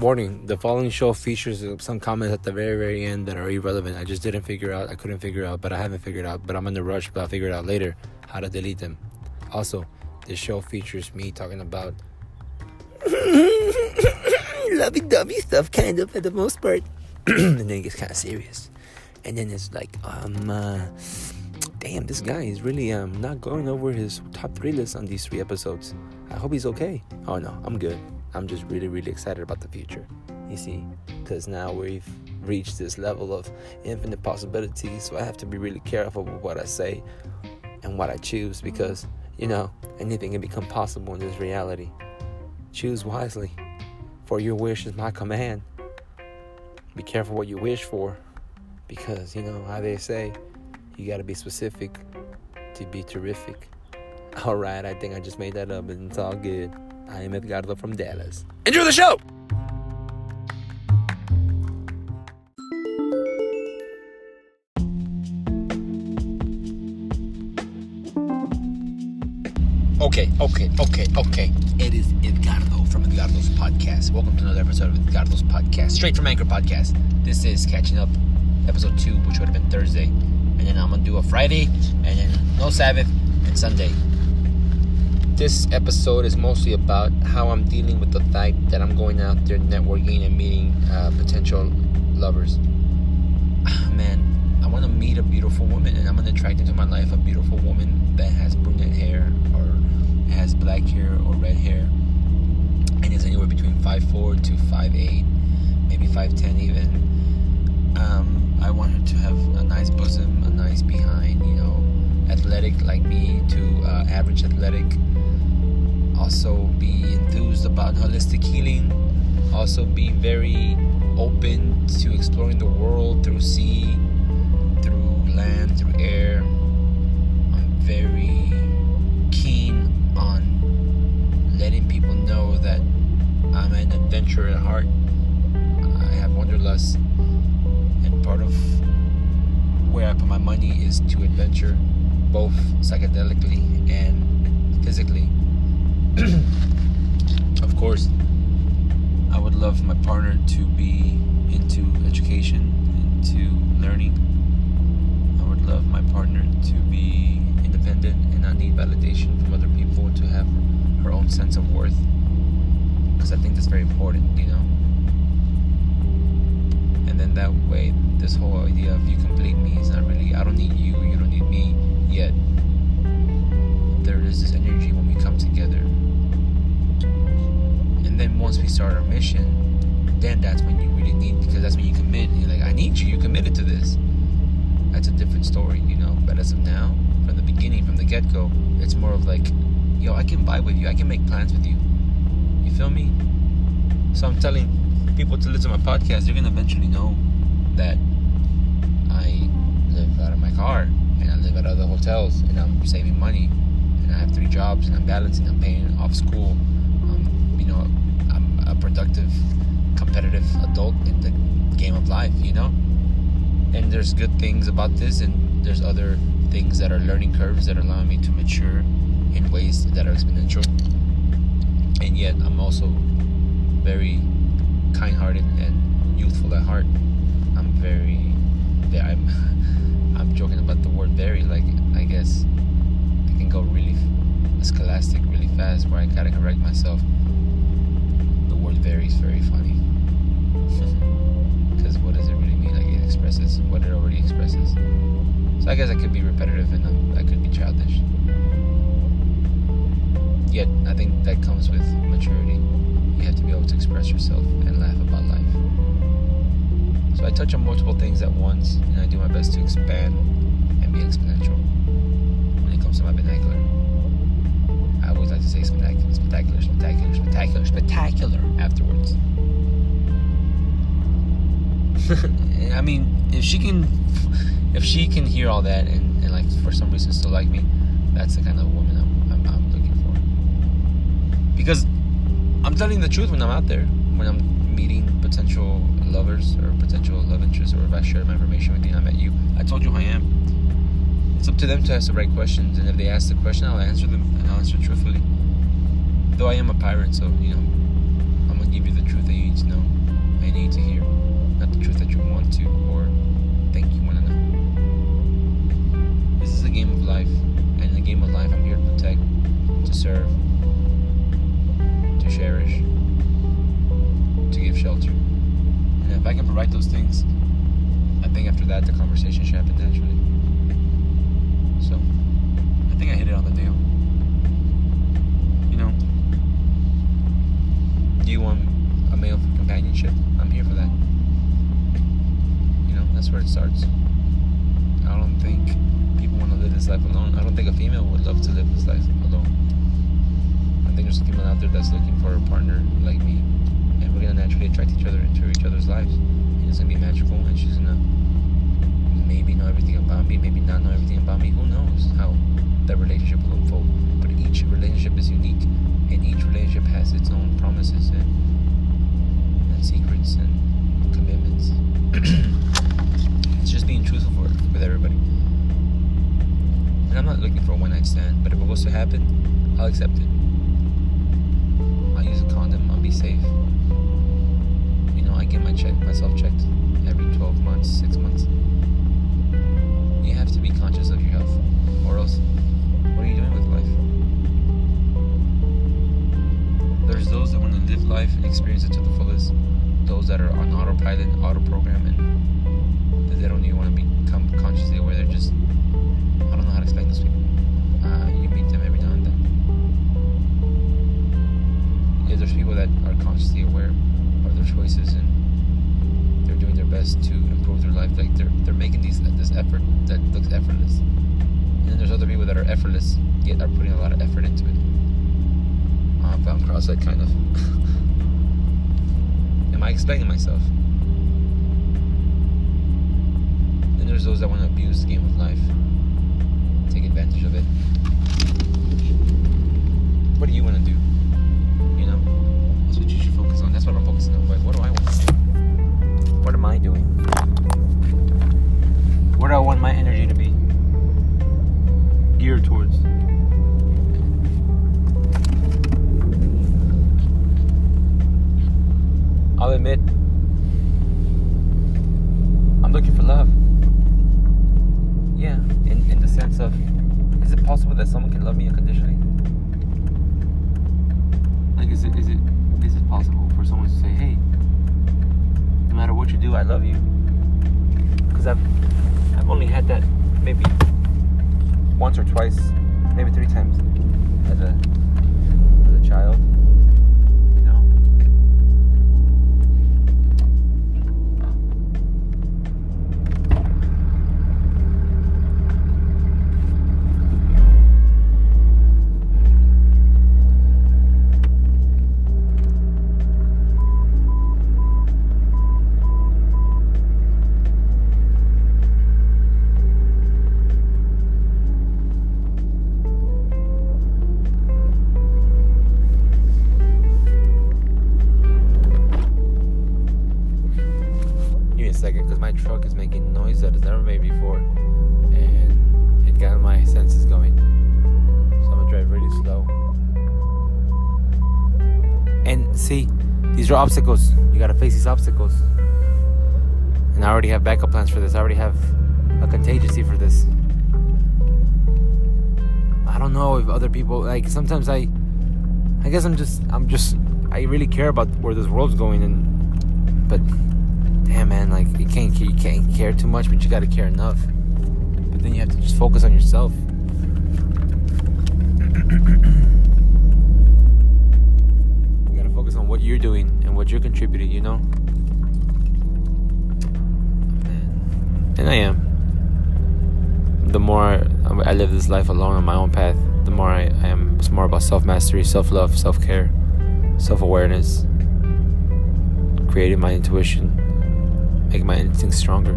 Warning: The following show features some comments at the very, very end that are irrelevant. I just didn't figure out. I couldn't figure out, but I haven't figured out. But I'm in the rush. But I'll figure it out later how to delete them. Also, this show features me talking about lovey-dovey stuff, kind of, for the most part. and then it gets kind of serious. And then it's like, um, uh, damn, this guy is really um not going over his top three list on these three episodes. I hope he's okay. Oh no, I'm good. I'm just really, really excited about the future. You see, because now we've reached this level of infinite possibilities, so I have to be really careful with what I say and what I choose because, you know, anything can become possible in this reality. Choose wisely, for your wish is my command. Be careful what you wish for because, you know, how they say, you got to be specific to be terrific. All right, I think I just made that up, and it's all good. I am Edgardo from Dallas. Enjoy the show! Okay, okay, okay, okay. It is Edgardo from Edgardo's podcast. Welcome to another episode of Edgardo's podcast, straight from Anchor Podcast. This is catching up, episode two, which would have been Thursday, and then I'm gonna do a Friday, and then no Sabbath and Sunday. This episode is mostly about how I'm dealing with the fact that I'm going out there networking and meeting uh, potential lovers. Man, I want to meet a beautiful woman, and I'm gonna attract into my life a beautiful woman that has brunette hair or has black hair or red hair and is anywhere between 5'4 to 5'8 maybe 5'10 even um, i want her to have a nice bosom a nice behind you know athletic like me to uh, average athletic also be enthused about holistic healing also be very open to exploring the world through sea through land through air i'm very keen on letting people know that I'm an adventurer at heart. I have wanderlust, and part of where I put my money is to adventure, both psychedelically and physically. of course, I would love my partner to be into education, into learning. I would love my partner to be independent and not need validation from other people to have her own sense of worth because I think that's very important you know? And then that way this whole idea of you complete me is not really I don't need you you don't need me yet. There is this energy when we come together and then once we start our mission then that's when you really need because that's when you commit you're like I need you you committed to this that's a different story you know but as of now from the beginning, from the get go, it's more of like, yo, I can buy with you, I can make plans with you. You feel me? So I'm telling people to listen to my podcast, they're gonna eventually know that I live out of my car and I live out of the hotels and I'm saving money and I have three jobs and I'm balancing, I'm paying off school. Um, you know, a productive, competitive adult in the game of life, you know? And there's good things about this and there's other things that are learning curves that are allowing me to mature in ways that are exponential. And yet, I'm also very kind-hearted and youthful at heart. I'm very, I'm, I'm joking about the word "very." Like, I guess I can go really scholastic really fast, where I gotta correct myself. The "very" very funny. Because what does it really mean? Like, it expresses what it already expresses. So I guess I could be repetitive and um, I could be childish. Yet I think that comes with maturity. You have to be able to express yourself and laugh about life. So I touch on multiple things at once and I do my best to expand and be exponential when it comes to my vernacular. I always like to say spectacular, spectacular, spectacular, spectacular, spectacular afterwards. I mean, if she can if she can hear all that and, and like for some reason still like me, that's the kind of woman I'm, I'm, I'm, looking for. Because I'm telling the truth when I'm out there, when I'm meeting potential lovers or potential love interests, or if I share my information with you and I met you, I told you who I am. It's up to them to ask the right questions, and if they ask the question, I'll answer them and I'll answer truthfully. Though I am a pirate, so you know, I'm gonna give you the truth that you need to know you need to hear, not the truth that you want to or think you want to know. This is a game of life, and in the game of life, I'm here to protect, to serve, to cherish, to give shelter. And if I can provide those things, I think after that the conversation should happen naturally. I think I hit it on the nail. You know, do you want a male for companionship? I'm here for that. You know, that's where it starts. I don't think people want to live this life alone. I don't think a female would love to live this life alone. I think there's a female out there that's looking for a partner like me, and we're gonna naturally attract each other into each other's lives, and it's gonna be magical, and she's gonna maybe know everything about me, maybe not know everything about me. Who knows how that relationship will unfold? But each relationship is unique, and each relationship has its own promises and and secrets and commitments. it's just being truthful for, with everybody. And I'm not looking for a one night stand, but if it was to happen, I'll accept it. Program, and they don't even want to become consciously aware. They're just, I don't know how to explain those people. Uh, you meet them every now and then. Yeah, there's people that are consciously aware of their choices and they're doing their best to improve their life. Like they're they're making these this effort that looks effortless. And then there's other people that are effortless yet are putting a lot of effort into it. Uh, I found cross-eyed kind of. Am I explaining myself? Then there's those that want to abuse the game of life, take advantage of it. What do you want to do? You know, that's what you should focus on. That's what I'm focusing on. Like, what do I love me unconditionally? Like, is it is it is it possible for someone to say, hey, no matter what you do, I love you? Because I've I've only had that maybe once or twice, maybe three times as a as a child. Obstacles. You gotta face these obstacles. And I already have backup plans for this. I already have a contingency for this. I don't know if other people like. Sometimes I, I guess I'm just, I'm just, I really care about where this world's going, and but damn man like you can't you can't care too much but you gotta care enough but then you have to just focus on yourself you gotta focus on what you're doing and what you're contributing you know and i am the more i live this life alone on my own path the more i, I am it's more about self-mastery self-love self-care self-awareness creating my intuition making my instincts stronger.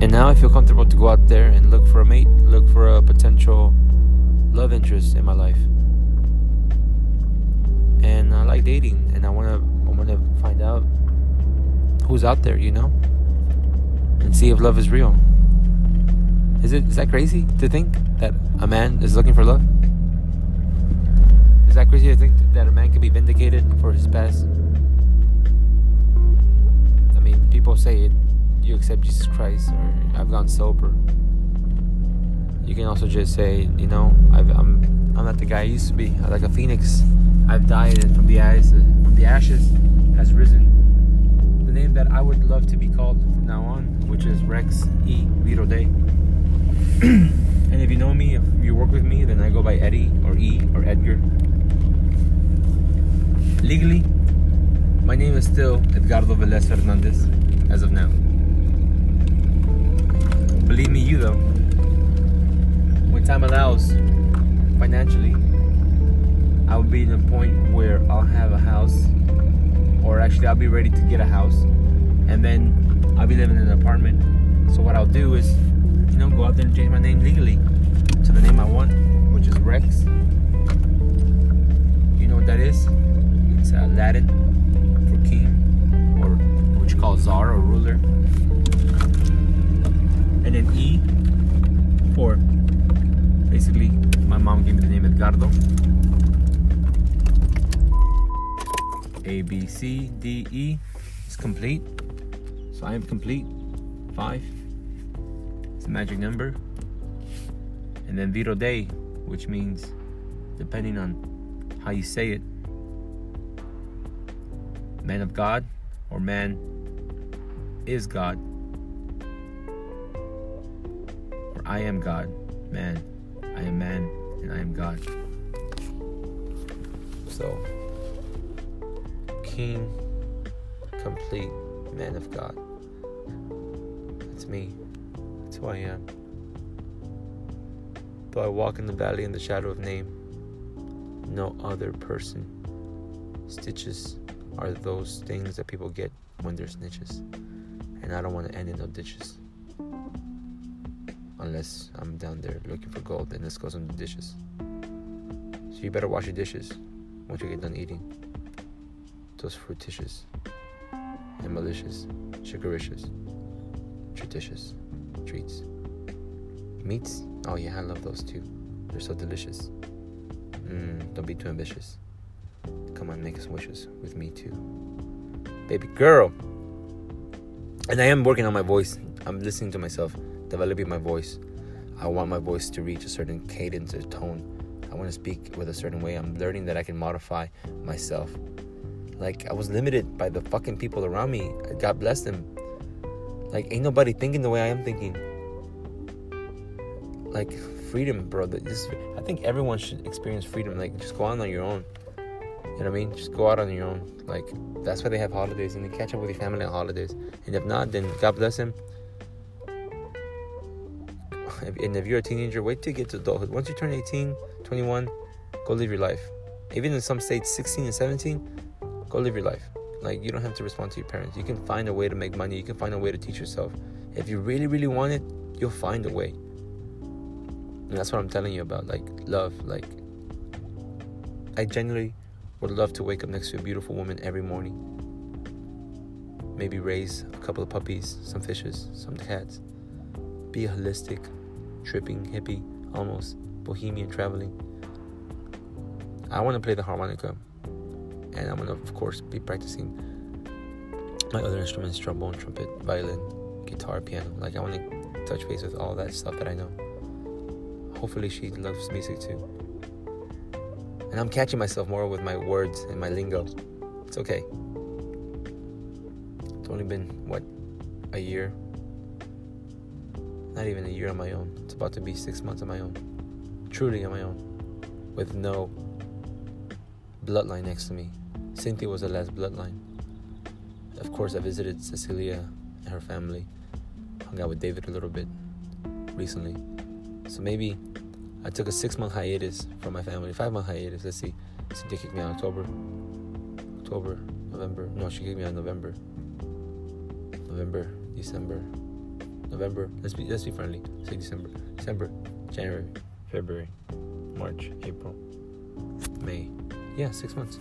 And now I feel comfortable to go out there and look for a mate, look for a potential love interest in my life. And I like dating, and I wanna, I wanna find out who's out there, you know, and see if love is real. Is it? Is that crazy to think that a man is looking for love? Is that crazy to think that a man can be vindicated for his past? I mean, people say it. You accept Jesus Christ, or I've gone sober. You can also just say, you know, i am I'm, I'm not the guy I used to be. I'm like a phoenix. I've died, and from the eyes, from the ashes, has risen. The name that I would love to be called from now on, which is Rex E. Vito Day. and if you know me, if you work with me, then I go by Eddie or E or Edgar. Legally, my name is still Edgardo Velez Fernandez as of now. Believe me, you though, when time allows, financially, I will be in a point where I'll have a house, or actually, I'll be ready to get a house, and then I'll be living in an apartment. So, what I'll do is, you know, go out there and change my name legally to the name I want, which is Rex. You know what that is? It's uh, Latin for king, or what you call czar or ruler. And then E for basically my mom gave me the name Edgardo. A B C D E is complete. So I am complete. Five. It's a magic number. And then Viro Dei, which means depending on how you say it, man of God or man is God. Or I am God, man. I am man and I am God. So, King, complete man of God. That's me. That's who I am. Though I walk in the valley in the shadow of name, no other person. Stitches are those things that people get when they're snitches. And I don't want to end in no ditches. Unless I'm down there looking for gold and this goes in the dishes. So you better wash your dishes once you get done eating. Those fruititious and malicious, sugaricious, traditious treats. Meats? Oh yeah, I love those too. They're so delicious. Mmm, don't be too ambitious. Come on, make some wishes with me too. Baby girl. And I am working on my voice. I'm listening to myself, developing my voice. I want my voice to reach a certain cadence or tone. I want to speak with a certain way. I'm learning that I can modify myself. Like, I was limited by the fucking people around me. God bless them. Like, ain't nobody thinking the way I am thinking. Like, freedom, bro. I think everyone should experience freedom. Like, just go on on your own. You know what I mean? Just go out on your own. Like that's why they have holidays and they catch up with your family on holidays. And if not, then God bless him. And if you're a teenager, wait till you get to adulthood. Once you turn 18, 21, go live your life. Even in some states, 16 and 17, go live your life. Like you don't have to respond to your parents. You can find a way to make money. You can find a way to teach yourself. If you really, really want it, you'll find a way. And that's what I'm telling you about. Like love. Like I genuinely would love to wake up next to a beautiful woman every morning. Maybe raise a couple of puppies, some fishes, some cats. Be a holistic, tripping, hippie, almost bohemian traveling. I want to play the harmonica, and I'm gonna, of course, be practicing my other instruments trombone, trumpet, violin, guitar, piano. Like, I want to touch base with all that stuff that I know. Hopefully, she loves music too. And I'm catching myself more with my words and my lingo. It's okay. It's only been, what, a year? Not even a year on my own. It's about to be six months on my own. Truly on my own. With no bloodline next to me. Cynthia was the last bloodline. Of course, I visited Cecilia and her family. Hung out with David a little bit recently. So maybe I took a six month hiatus from my family, five month hiatus. Let's see. Cynthia kicked me out October, October, November. No, she kicked me out November. November, December, November. Let's be let's be friendly. Say December, December, January, February, March, April, May. Yeah, six months.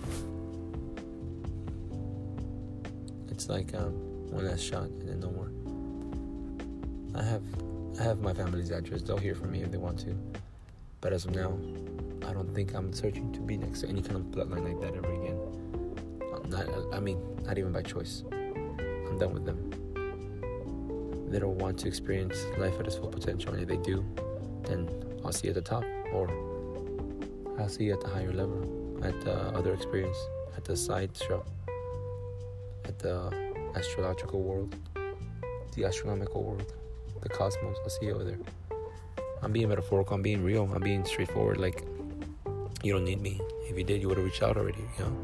It's like um, one last shot and then no more. I have I have my family's address. They'll hear from me if they want to. But as of now, I don't think I'm searching to be next to any kind of bloodline like that ever again. Not, I mean, not even by choice. I'm done with them. They don't want to experience life at its full potential, and if they do, then I'll see you at the top, or I'll see you at the higher level, at the other experience, at the side show, at the astrological world, the astronomical world, the cosmos. I'll see you over there. I'm being metaphorical. I'm being real. I'm being straightforward. Like, you don't need me. If you did, you would have reached out already, you know?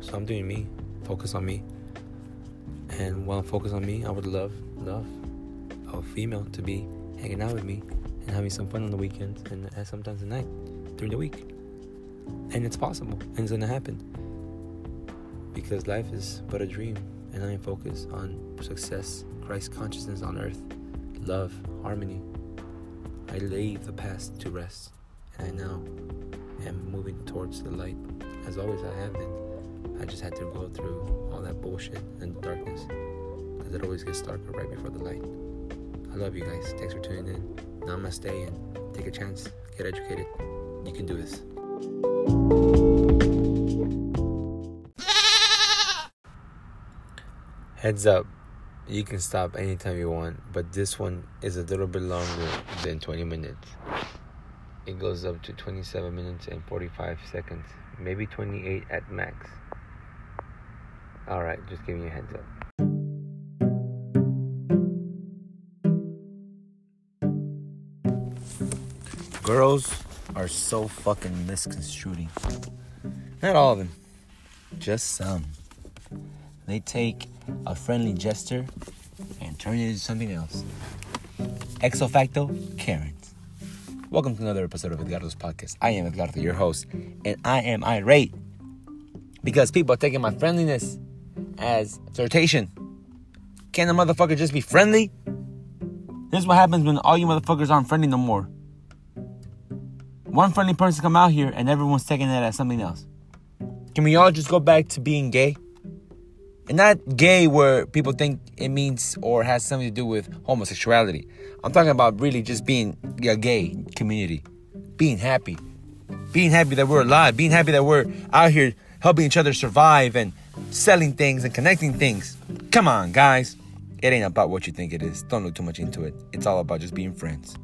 So I'm doing me. Focus on me. And while I'm focused on me, I would love, love a female to be hanging out with me and having some fun on the weekends and sometimes at night during the week. And it's possible and it's gonna happen. Because life is but a dream and I am focused on success, Christ consciousness on earth, love, harmony. I leave the past to rest and I now am moving towards the light as always I have been. I just had to go through all that bullshit and darkness because it always gets darker right before the light. I love you guys. Thanks for tuning in. Namaste and take a chance. Get educated. You can do this. Heads up, you can stop anytime you want, but this one is a little bit longer than 20 minutes. It goes up to 27 minutes and 45 seconds, maybe 28 at max. Alright, just giving you a heads up. Girls are so fucking misconstruing. Not all of them, just some. They take a friendly gesture and turn it into something else. Exo facto, Karens. Welcome to another episode of Edgardo's podcast. I am Edgardo, your host, and I am irate because people are taking my friendliness as flirtation. Can a motherfucker just be friendly? This is what happens when all you motherfuckers aren't friendly no more. One friendly person come out here and everyone's taking that as something else. Can we all just go back to being gay? And not gay where people think it means or has something to do with homosexuality. I'm talking about really just being a gay community. Being happy. Being happy that we're alive. Being happy that we're out here helping each other survive and selling things and connecting things. Come on, guys. It ain't about what you think it is. Don't look too much into it. It's all about just being friends.